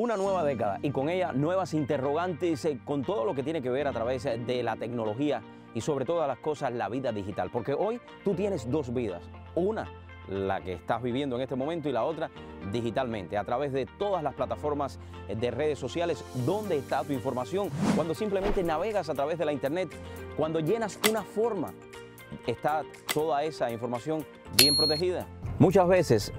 una nueva década y con ella nuevas interrogantes eh, con todo lo que tiene que ver a través de la tecnología y sobre todas las cosas la vida digital. Porque hoy tú tienes dos vidas. Una, la que estás viviendo en este momento y la otra digitalmente, a través de todas las plataformas eh, de redes sociales. ¿Dónde está tu información? Cuando simplemente navegas a través de la internet, cuando llenas una forma, está toda esa información bien protegida. Muchas veces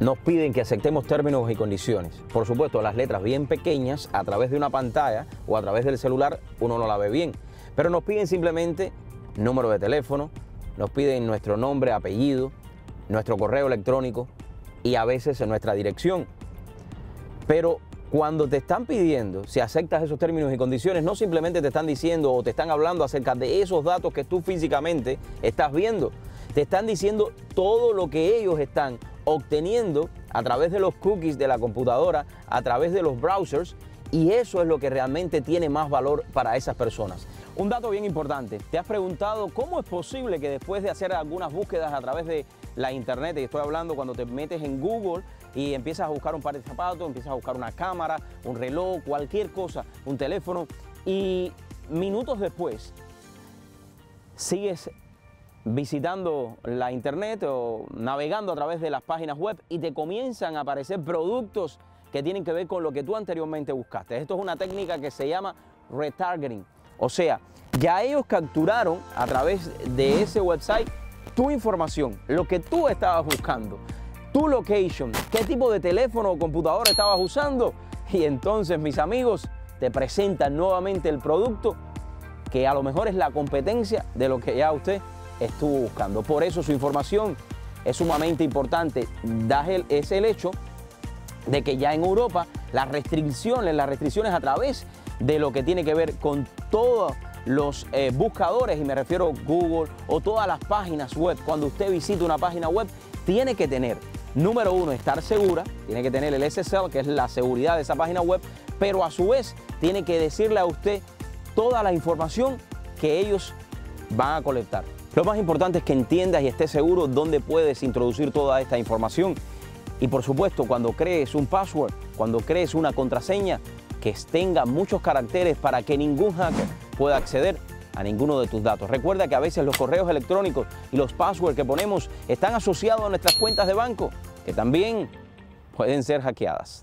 nos piden que aceptemos términos y condiciones. Por supuesto, las letras bien pequeñas, a través de una pantalla o a través del celular, uno no la ve bien. Pero nos piden simplemente número de teléfono, nos piden nuestro nombre, apellido, nuestro correo electrónico y a veces nuestra dirección. Pero cuando te están pidiendo si aceptas esos términos y condiciones, no simplemente te están diciendo o te están hablando acerca de esos datos que tú físicamente estás viendo. Te están diciendo todo lo que ellos están obteniendo a través de los cookies de la computadora, a través de los browsers, y eso es lo que realmente tiene más valor para esas personas. Un dato bien importante, ¿te has preguntado cómo es posible que después de hacer algunas búsquedas a través de la internet, y estoy hablando cuando te metes en Google y empiezas a buscar un par de zapatos, empiezas a buscar una cámara, un reloj, cualquier cosa, un teléfono, y minutos después sigues visitando la internet o navegando a través de las páginas web y te comienzan a aparecer productos que tienen que ver con lo que tú anteriormente buscaste. Esto es una técnica que se llama retargeting. O sea, ya ellos capturaron a través de ese website tu información, lo que tú estabas buscando, tu location, qué tipo de teléfono o computadora estabas usando. Y entonces, mis amigos, te presentan nuevamente el producto que a lo mejor es la competencia de lo que ya usted estuvo buscando. Por eso su información es sumamente importante. Es el hecho de que ya en Europa las restricciones, las restricciones a través de lo que tiene que ver con todos los eh, buscadores, y me refiero a Google o todas las páginas web, cuando usted visita una página web, tiene que tener, número uno, estar segura, tiene que tener el SSL, que es la seguridad de esa página web, pero a su vez tiene que decirle a usted toda la información que ellos van a colectar. Lo más importante es que entiendas y estés seguro dónde puedes introducir toda esta información. Y por supuesto, cuando crees un password, cuando crees una contraseña, que tenga muchos caracteres para que ningún hacker pueda acceder a ninguno de tus datos. Recuerda que a veces los correos electrónicos y los passwords que ponemos están asociados a nuestras cuentas de banco, que también pueden ser hackeadas.